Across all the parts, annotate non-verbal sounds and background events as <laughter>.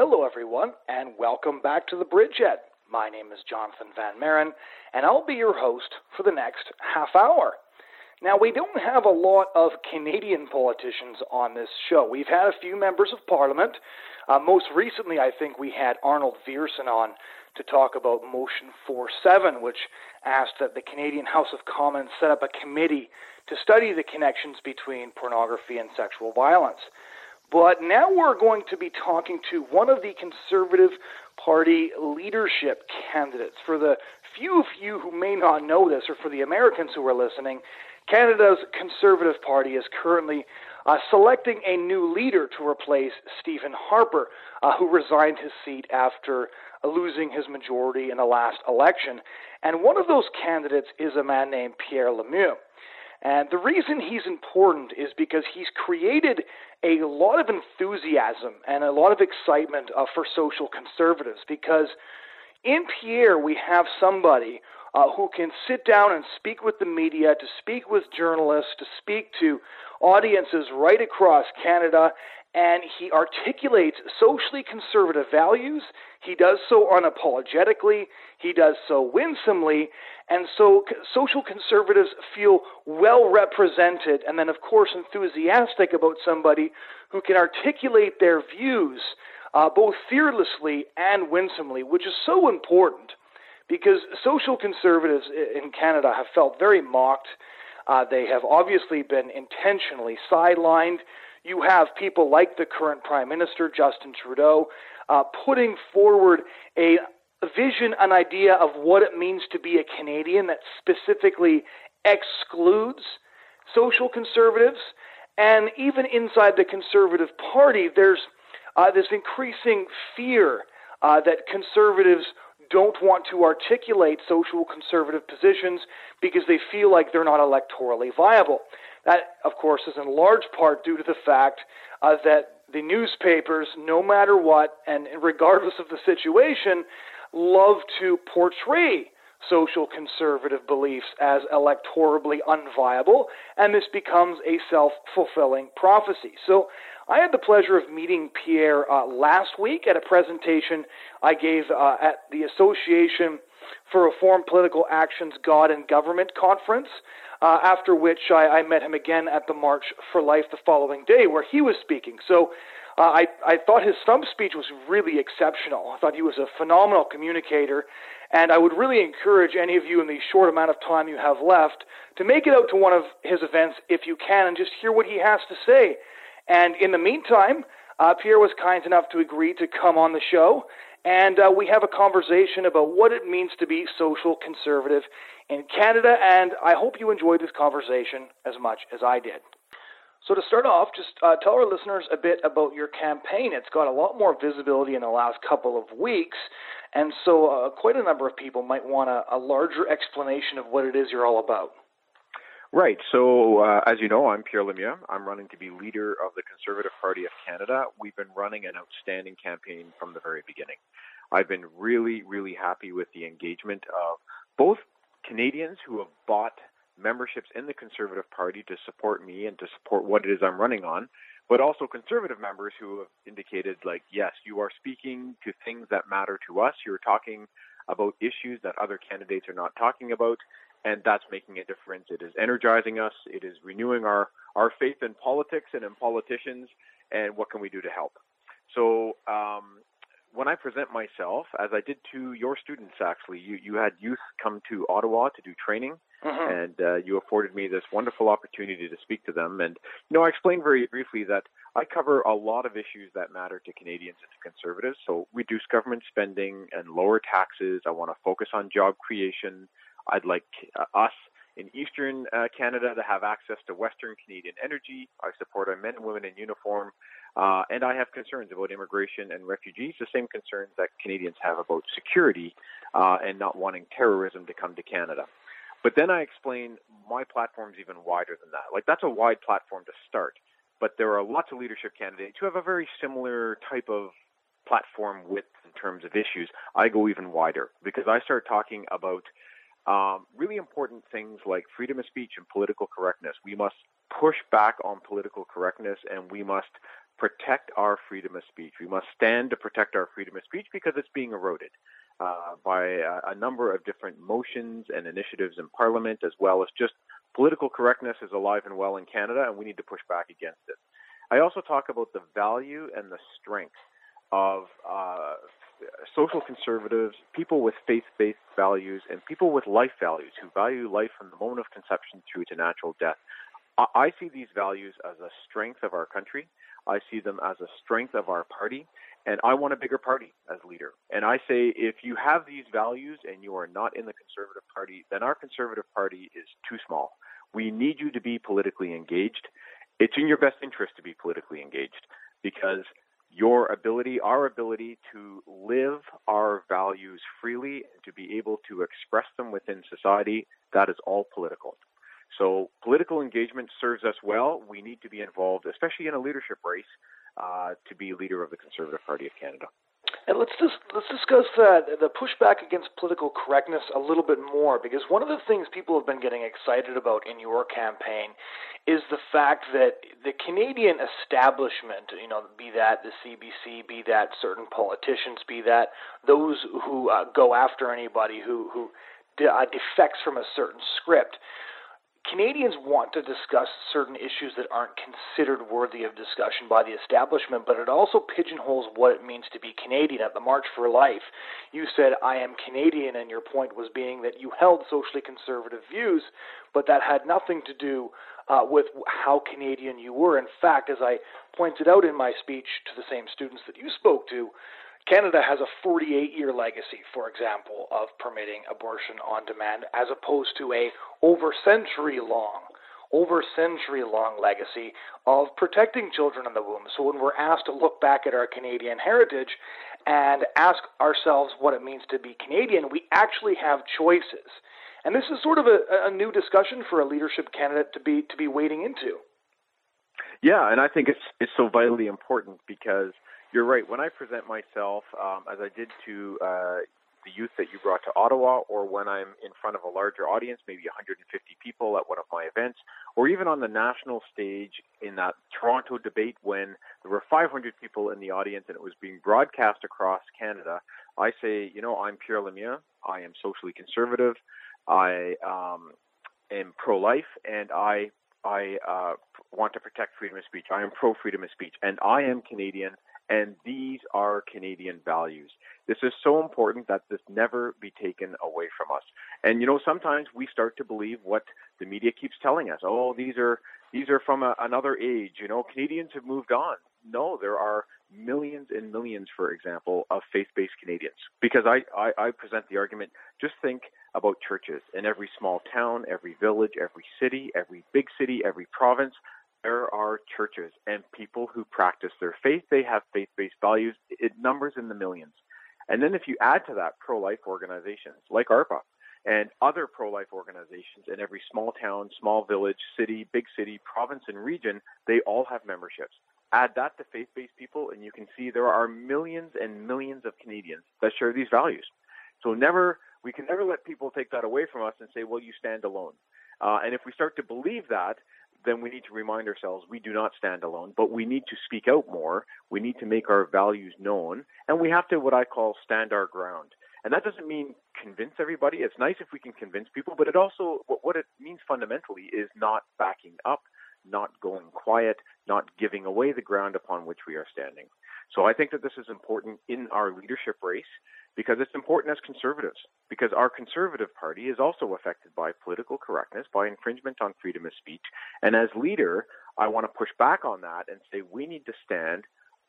Hello, everyone, and welcome back to the Bridgehead. My name is Jonathon Van Maren, and I'll be your host for the next half hour. Now, we don't have a lot of Canadian politicians on this show. We've had a few members of parliament. Uh, most recently, I think we had Arnold Viersen on to talk about Motion 47, which asked that the Canadian House of Commons set up a committee to study the connections between pornography and sexual violence. But now we're going to be talking to one of the Conservative Party leadership candidates. For the few of you who may not know this, or for the Americans who are listening, Canada's Conservative Party is currently uh, selecting a new leader to replace Stephen Harper, uh, who resigned his seat after losing his majority in the last election. And one of those candidates is a man named Pierre Lemieux. And the reason he's important is because he's created a lot of enthusiasm and a lot of excitement uh, for social conservatives. Because in Pierre, we have somebody uh, who can sit down and speak with the media, to speak with journalists, to speak to audiences right across Canada, and he articulates socially conservative values. He does so unapologetically, he does so winsomely, and so social conservatives feel well represented and then, of course, enthusiastic about somebody who can articulate their views uh, both fearlessly and winsomely, which is so important because social conservatives in Canada have felt very mocked. Uh, they have obviously been intentionally sidelined. You have people like the current Prime Minister, Justin Trudeau, uh, putting forward a vision, an idea of what it means to be a Canadian that specifically excludes social conservatives. And even inside the Conservative Party, there's uh, this increasing fear uh, that conservatives don't want to articulate social conservative positions because they feel like they're not electorally viable. That, of course, is in large part due to the fact uh, that the newspapers, no matter what, and regardless of the situation, love to portray social conservative beliefs as electorally unviable, and this becomes a self fulfilling prophecy. So I had the pleasure of meeting Pierre uh, last week at a presentation I gave uh, at the Association for Reform Political Action's God and Government conference, uh, after which I, I, met him again at the March for Life the following day, where he was speaking. So uh, I, I thought his stump speech was really exceptional. I thought he was a phenomenal communicator, and I would really encourage any of you in the short amount of time you have left to make it out to one of his events if you can and just hear what he has to say. And in the meantime, uh, Pierre was kind enough to agree to come on the show, and uh, we have a conversation about what it means to be social conservative in Canada, and I hope you enjoyed this conversation as much as I did. So, to start off, just uh, tell our listeners a bit about your campaign. It's got a lot more visibility in the last couple of weeks, and so uh, quite a number of people might want a, a larger explanation of what it is you're all about. Right. So, uh, as you know, I'm Pierre Lemieux. I'm running to be leader of the Conservative Party of Canada. We've been running an outstanding campaign from the very beginning. I've been really, really happy with the engagement of both Canadians who have bought memberships in the Conservative Party to support me and to support what it is I'm running on, but also conservative members who have indicated, like, yes, you are speaking to things that matter to us. You're talking about issues that other candidates are not talking about and that's making a difference. It is energizing us. It is renewing our, our faith in politics and in politicians, and what can we do to help? So, um, when I present myself, as I did to your students, actually, you, you had youth come to Ottawa to do training, mm-hmm. and uh, you afforded me this wonderful opportunity to speak to them. And, you know, I explained very briefly that I cover a lot of issues that matter to Canadians and to conservatives. So, reduce government spending and lower taxes. I want to focus on job creation. I'd like uh, us in Eastern uh, Canada to have access to Western Canadian energy. I support our men and women in uniform. Uh, and I have concerns about immigration and refugees, the same concerns that Canadians have about security uh, and not wanting terrorism to come to Canada. But then I explain my platform's even wider than that. Like, that's a wide platform to start. But there are lots of leadership candidates who have a very similar type of platform width in terms of issues. I go even wider because I start talking about um, really important things like freedom of speech and political correctness. We must push back on political correctness and we must protect our freedom of speech. We must stand to protect our freedom of speech because it's being eroded uh, by a, a, number of different motions and initiatives in Parliament, as well as just political correctness is alive and well in Canada, and we need to push back against it. I also talk about the value and the strength of uh, social conservatives, people with faith based values, and people with life values who value life from the moment of conception through to natural death. I see these values as a strength of our country. I see them as a strength of our party, and I want a bigger party as leader. And I say if you have these values and you are not in the Conservative Party, then our Conservative Party is too small. We need you to be politically engaged. It's in your best interest to be politically engaged because your ability, our ability to live our values freely and to be able to express them within society, that is all political. So political engagement serves us well. We need to be involved, especially in a leadership race, uh, to be leader of the Conservative Party of Canada. And let's just let's discuss that the pushback against political correctness a little bit more because one of the things people have been getting excited about in your campaign is the fact that the Canadian establishment, you know, be that the CBC, be that certain politicians, be that those who uh, go after anybody who who de- uh, defects from a certain script, Canadians want to discuss certain issues that aren't considered worthy of discussion by the establishment, but it also pigeonholes what it means to be Canadian. At the March for Life, you said, I am Canadian, and your point was being that you held socially conservative views, but that had nothing to do uh, with how Canadian you were. In fact, as I pointed out in my speech to the same students that you spoke to, Canada has a 48 year legacy, for example, of permitting abortion on demand as opposed to a over century long over century long legacy of protecting children in the womb. So when we're asked to look back at our Canadian heritage and ask ourselves what it means to be Canadian, we actually have choices. And this is sort of a, a new discussion for a leadership candidate to be to be wading into. Yeah, and I think it's it's so vitally important because you're right. When I present myself, um, as I did to uh, the youth that you brought to Ottawa, or when I'm in front of a larger audience, maybe 150 people at one of my events, or even on the national stage in that Toronto debate when there were 500 people in the audience and it was being broadcast across Canada, I say, you know, I'm Pierre Lemieux. I am socially conservative. I um, am pro-life, and I I uh, want to protect freedom of speech. I am pro freedom of speech, and I am Canadian and these are Canadian values. This is so important that this never be taken away from us. And you know, sometimes we start to believe what the media keeps telling us. Oh, these are these are from a, another age. You know, Canadians have moved on. No, there are millions and millions, for example, of faith-based Canadians. Because I, I, I present the argument. Just think about churches in every small town, every village, every city, every big city, every province there are churches and people who practice their faith. They have faith based values. It numbers in the millions. And then if you add to that pro life organizations like ARPA and other pro life organizations in every small town, small village, city, big city, province, and region, they all have memberships. Add that to faith based people, and you can see there are millions and millions of Canadians that share these values. So never, we can never let people take that away from us and say, well, you stand alone. Uh, and if we start to believe that, then we need to remind ourselves we do not stand alone, but we need to speak out more. We need to make our values known, and we have to, what I call, stand our ground. And that doesn't mean convince everybody. It's nice if we can convince people, but it also, what it means fundamentally is not backing up, not going quiet, not giving away the ground upon which we are standing. So I think that this is important in our leadership race because it's important as conservatives, because our conservative party is also affected by political correctness, by infringement on freedom of speech. And as leader, I want to push back on that and say we need to stand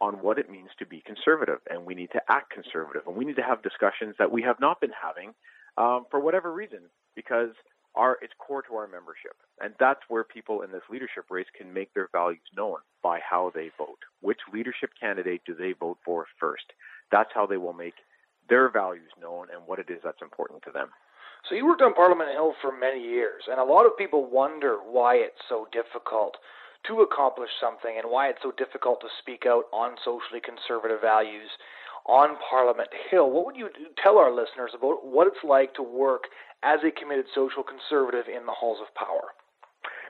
on what it means to be conservative and we need to act conservative and we need to have discussions that we have not been having um, for whatever reason because our, it's core to our membership. And that's where people in this leadership race can make their values known by how they vote. Which leadership candidate do they vote for first? That's how they will make their values known and what it is that's important to them. So you worked on Parliament Hill for many years, and a lot of people wonder why it's so difficult to accomplish something and why it's so difficult to speak out on socially conservative values on Parliament Hill. What would you tell our listeners about what it's like to work as a committed social conservative in the halls of power?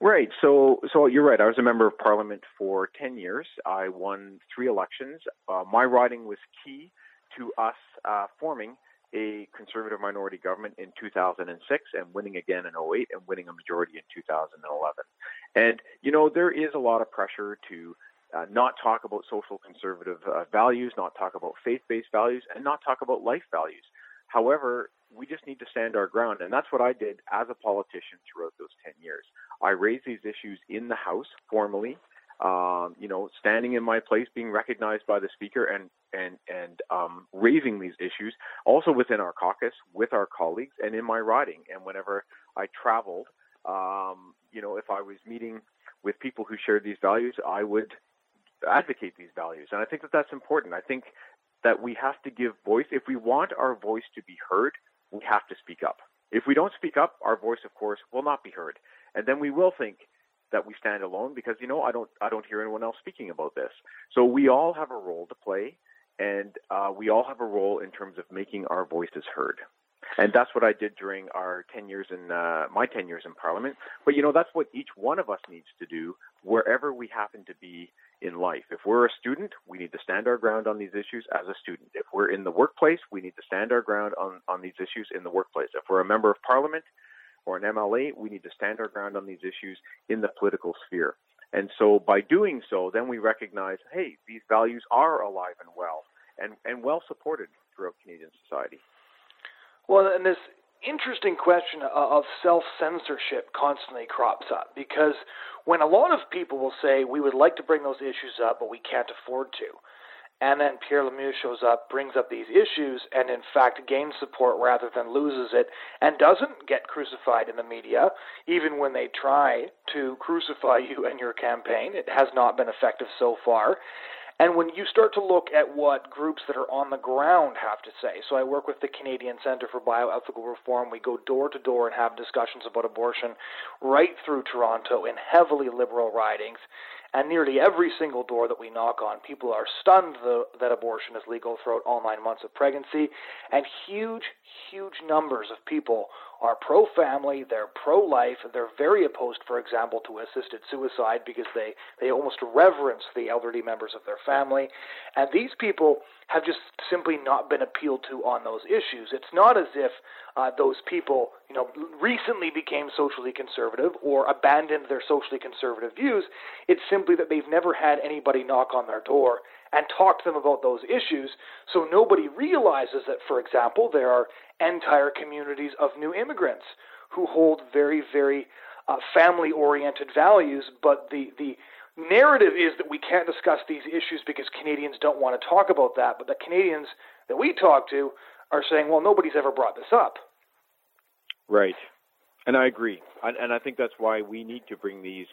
Right. So, so you're right. I was a member of parliament for 10 years. I won three elections. Uh, my riding was key to us uh, forming a conservative minority government in 2006 and winning again in 08 and winning a majority in 2011. And, you know, there is a lot of pressure to uh, not talk about social conservative uh, values, not talk about faith based values, and not talk about life values. However, we just need to stand our ground. And that's what I did as a politician throughout those 10 years. I raised these issues in the House formally, um, you know, standing in my place, being recognized by the Speaker, and, and, and um, raising these issues also within our caucus, with our colleagues, and in my riding. And whenever I traveled, um, you know, if I was meeting with people who shared these values, I would advocate these values. And I think that that's important. I think that we have to give voice. If we want our voice to be heard, we have to speak up. If we don't speak up, our voice, of course, will not be heard, and then we will think that we stand alone because you know I don't I don't hear anyone else speaking about this. So we all have a role to play, and uh, we all have a role in terms of making our voices heard. And that's what I did during our 10 years in uh, my 10 years in Parliament. But you know, that's what each one of us needs to do wherever we happen to be in life. If we're a student, we need to stand our ground on these issues as a student. If we're in the workplace, we need to stand our ground on, on these issues in the workplace. If we're a member of Parliament or an MLA, we need to stand our ground on these issues in the political sphere. And so by doing so, then we recognize, hey, these values are alive and well and, and well supported throughout Canadian society. Well, and this interesting question of self censorship constantly crops up because when a lot of people will say we would like to bring those issues up, but we can't afford to, and then Pierre Lemieux shows up, brings up these issues, and in fact gains support rather than loses it, and doesn't get crucified in the media, even when they try to crucify you and your campaign. It has not been effective so far. And when you start to look at what groups that are on the ground have to say, so I work with the Canadian Center for Bioethical Reform. We go door to door and have discussions about abortion right through Toronto in heavily liberal ridings. And nearly every single door that we knock on, people are stunned the, that abortion is legal throughout all nine months of pregnancy. And huge, huge numbers of people are pro family, they're pro life, they're very opposed, for example, to assisted suicide because they, they almost reverence the elderly members of their family. And these people have just simply not been appealed to on those issues. It's not as if uh, those people, you know, recently became socially conservative or abandoned their socially conservative views. It's simply that they've never had anybody knock on their door and talk to them about those issues. So nobody realizes that, for example, there are entire communities of new immigrants who hold very, very uh, family oriented values, but the, the narrative is that we can't discuss these issues because Canadians don't want to talk about that. But the Canadians that we talk to are saying, well, nobody's ever brought this up. Right. And I agree. And, and I think that's why we need to bring these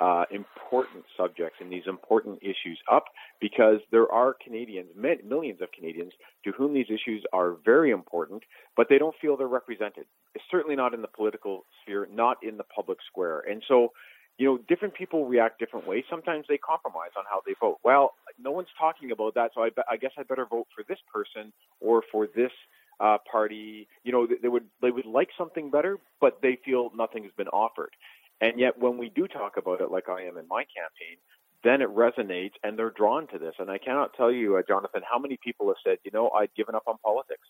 uh, important subjects and these important issues up because there are Canadians, millions of Canadians, to whom these issues are very important, but they don't feel they're represented. It's certainly not in the political sphere, not in the public square. And so, you know, different people react different ways. Sometimes they compromise on how they vote. Well, no one's talking about that, so I, be- I guess I better vote for this person or for this uh, party. You know, they would they would like something better, but they feel nothing has been offered. And yet, when we do talk about it, like I am in my campaign, then it resonates and they're drawn to this. And I cannot tell you, uh, Jonathon, how many people have said, you know, I've given up on politics.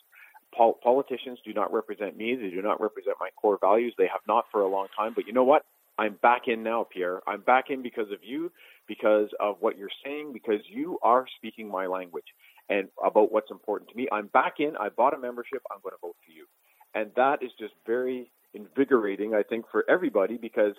Pol- politicians do not represent me. They do not represent my core values. They have not for a long time. But you know what? I'm back in now, Pierre. I'm back in because of you, because of what you're saying, because you are speaking my language and about what's important to me. I'm back in. I bought a membership. I'm going to vote for you. And that is just very invigorating, I think, for everybody because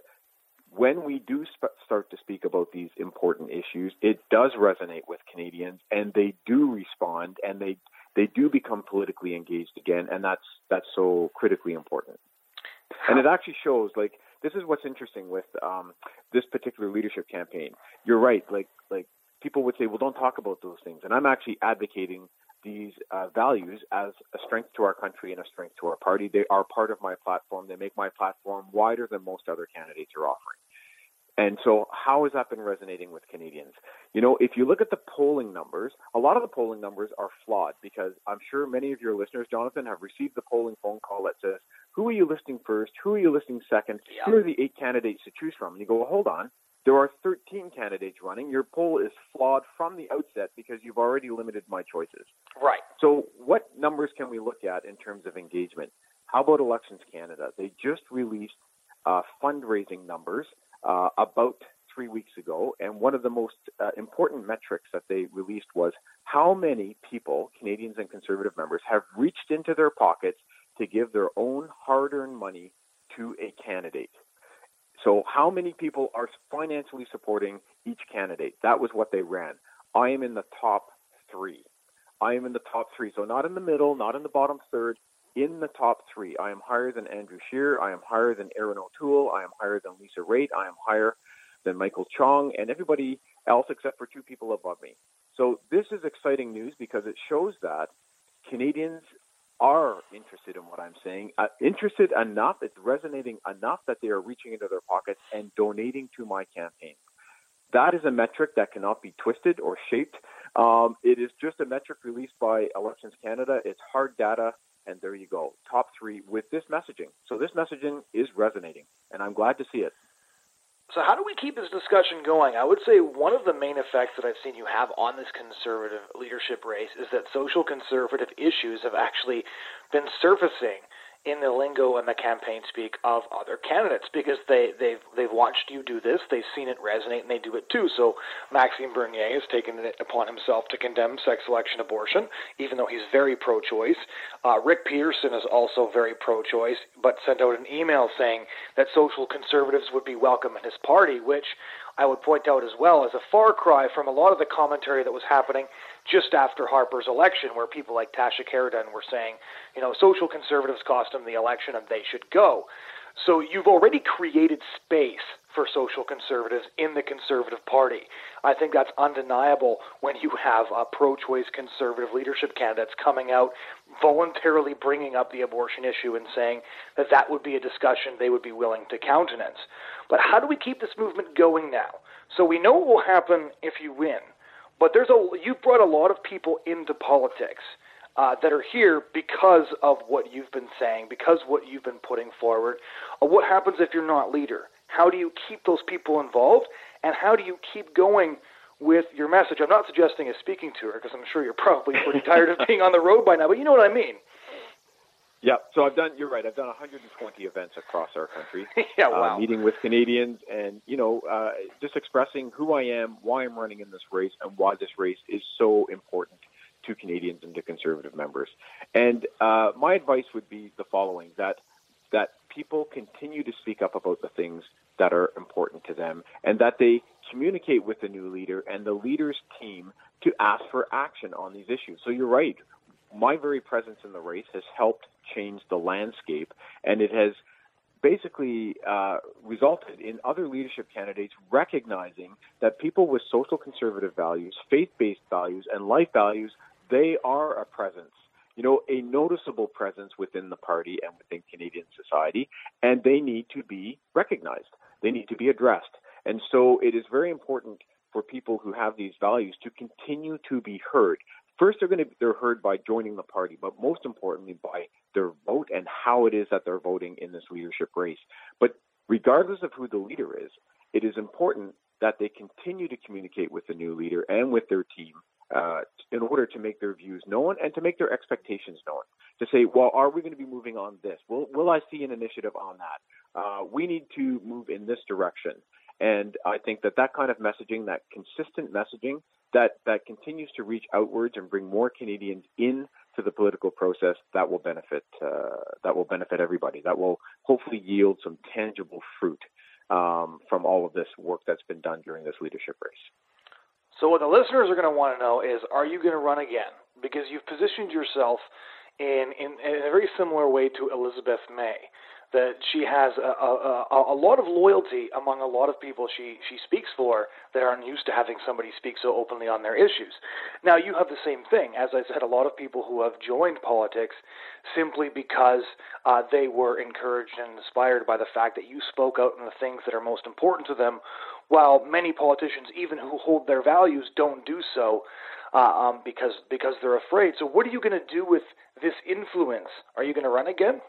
when we do sp- start to speak about these important issues, it does resonate with Canadians, and they do respond, and they they do become politically engaged again, and that's that's so critically important. And it actually shows, like this is what's interesting with um, this particular leadership campaign. You're right, like like people would say, well, don't talk about those things, and I'm actually advocating these uh, values as a strength to our country and a strength to our party. They are part of my platform. They make my platform wider than most other candidates are offering. And so, how has that been resonating with Canadians? You know, if you look at the polling numbers, a lot of the polling numbers are flawed because I'm sure many of your listeners, Jonathon, have received the polling phone call that says, Who are you listing first? Who are you listing second? Yeah. Here are the eight candidates to choose from. And you go, well, Hold on. There are 13 candidates running. Your poll is flawed from the outset because you've already limited my choices. Right. So, what numbers can we look at in terms of engagement? How about Elections Canada? They just released uh, fundraising numbers uh, about three weeks ago, and one of the most uh, important metrics that they released was how many people, Canadians and Conservative members, have reached into their pockets to give their own hard earned money to a candidate. So, how many people are financially supporting each candidate? That was what they ran. I am in the top three. I am in the top three. So, not in the middle, not in the bottom third, in the top three. I am higher than Andrew Scheer. I am higher than Erin O'Toole. I am higher than Lisa Raitt. I am higher than Michael Chong and everybody else except for two people above me. So this is exciting news because it shows that Canadians are interested in what I'm saying, uh, interested enough, it's resonating enough that they are reaching into their pockets and donating to my campaign. That is a metric that cannot be twisted or shaped. Um, it is just a metric released by Elections Canada. It's hard data. And there you go, top three with this messaging. So this messaging is resonating, and I'm glad to see it. So, how do we keep this discussion going? I would say one of the main effects that I've seen you have on this conservative leadership race is that social conservative issues have actually been surfacing in the lingo and the campaign speak of other candidates because they they've they've watched you do this, they've seen it resonate, and they do it too. So Maxime Bernier has taken it upon himself to condemn sex selection abortion, even though he's very pro-choice. Uh, Rick Peterson is also very pro-choice, but sent out an email saying that social conservatives would be welcome in his party, which I would point out as well as a far cry from a lot of the commentary that was happening just after Harper's election, where people like Tasha Kheiriddin were saying, you know, social conservatives cost him the election and they should go. So you've already created space for social conservatives in the Conservative Party. I think that's undeniable when you have uh, pro choice conservative leadership candidates coming out voluntarily bringing up the abortion issue and saying that that would be a discussion they would be willing to countenance. But how do we keep this movement going now? So we know what will happen if you win, but there's a you've brought a lot of people into politics. Uh, that are here because of what you've been saying, because what you've been putting forward. Uh, what happens if you're not leader? How do you keep those people involved? And how do you keep going with your message? I'm not suggesting a speaking tour because I'm sure you're probably pretty tired of <laughs> being on the road by now, but you know what I mean. Yeah, so I've done. You're right. I've done 120 events across our country. <laughs> yeah, uh, wow. Uh, meeting with Canadians, and you know, uh, just expressing who I am, why I'm running in this race, and why this race is so important to Canadians and to Conservative members. And uh, my advice would be the following: that that people continue to speak up about the things that are important to them, and that they communicate with the new leader and the leader's team to ask for action on these issues. So you're right my very presence in the race has helped change the landscape, and it has basically uh, resulted in other leadership candidates recognizing that people with social conservative values, faith-based values, and life values, they are a presence. You know, a noticeable presence within the party and within Canadian society, and they need to be recognized. They need to be addressed. And so it is very important for people who have these values to continue to be heard. First, they're going to be they're heard by joining the party, but most importantly by their vote and how it is that they're voting in this leadership race. But regardless of who the leader is, it is important that they continue to communicate with the new leader and with their team uh, in order to make their views known and to make their expectations known. To say, well, are we going to be moving on this? Will, will I see an initiative on that? Uh, we need to move in this direction. And I think that that kind of messaging, that consistent messaging, that that continues to reach outwards and bring more Canadians in to the political process, that will benefit uh, that will benefit everybody. That will hopefully yield some tangible fruit um, from all of this work that's been done during this leadership race. So, what the listeners are going to want to know is, are you going to run again? Because you've positioned yourself in, in, in a very similar way to Elizabeth May that she has a, a, a, lot of loyalty among a lot of people she, she speaks for that aren't used to having somebody speak so openly on their issues. Now, you have the same thing. As I said, a lot of people who have joined politics simply because uh, they were encouraged and inspired by the fact that you spoke out on the things that are most important to them while many politicians, even who hold their values, don't do so uh, um, because because they're afraid. So, what are you going to do with this influence? Are you going to run again?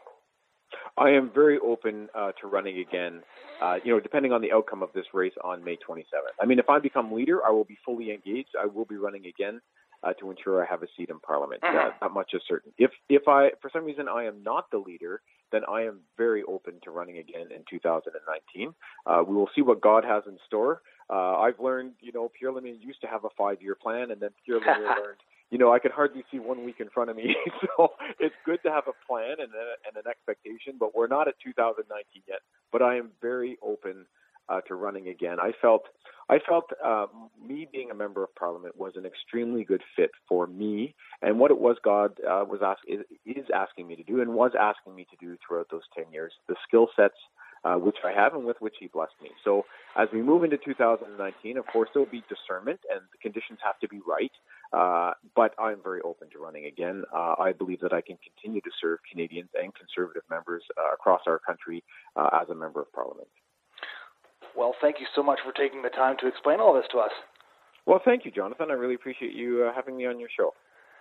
I am very open uh, to running again. Uh, you know, depending on the outcome of this race on May 27th. I mean, if I become leader, I will be fully engaged. I will be running again uh, to ensure I have a seat in Parliament. Uh, that much is certain. If if I for some reason I am not the leader, then I am very open to running again in 2019. Uh, we will see what God has in store. Uh, I've learned, you know, Pierre Lemieux used to have a five-year plan, and then Pierre Lemieux <laughs> learned, you know, I could hardly see one week in front of me. <laughs> so it's good to have a plan and, a, and an expectation, but we're not at 2019 yet. But I am very open uh, to running again. I felt I felt uh, me being a member of parliament was an extremely good fit for me and what it was God uh, was ask, is, is, asking me to do and was asking me to do throughout those 10 years. The skill sets uh, which I have and with which He blessed me. So as we move into 2019, of course, there will be discernment and the conditions have to be right. Uh, but I'm very open to running again. Uh, I believe that I can continue to serve Canadians and conservative members uh, across our country as a member of parliament. Well, thank you so much for taking the time to explain all this to us. Well, thank you, Jonathon. I really appreciate you uh, having me on your show.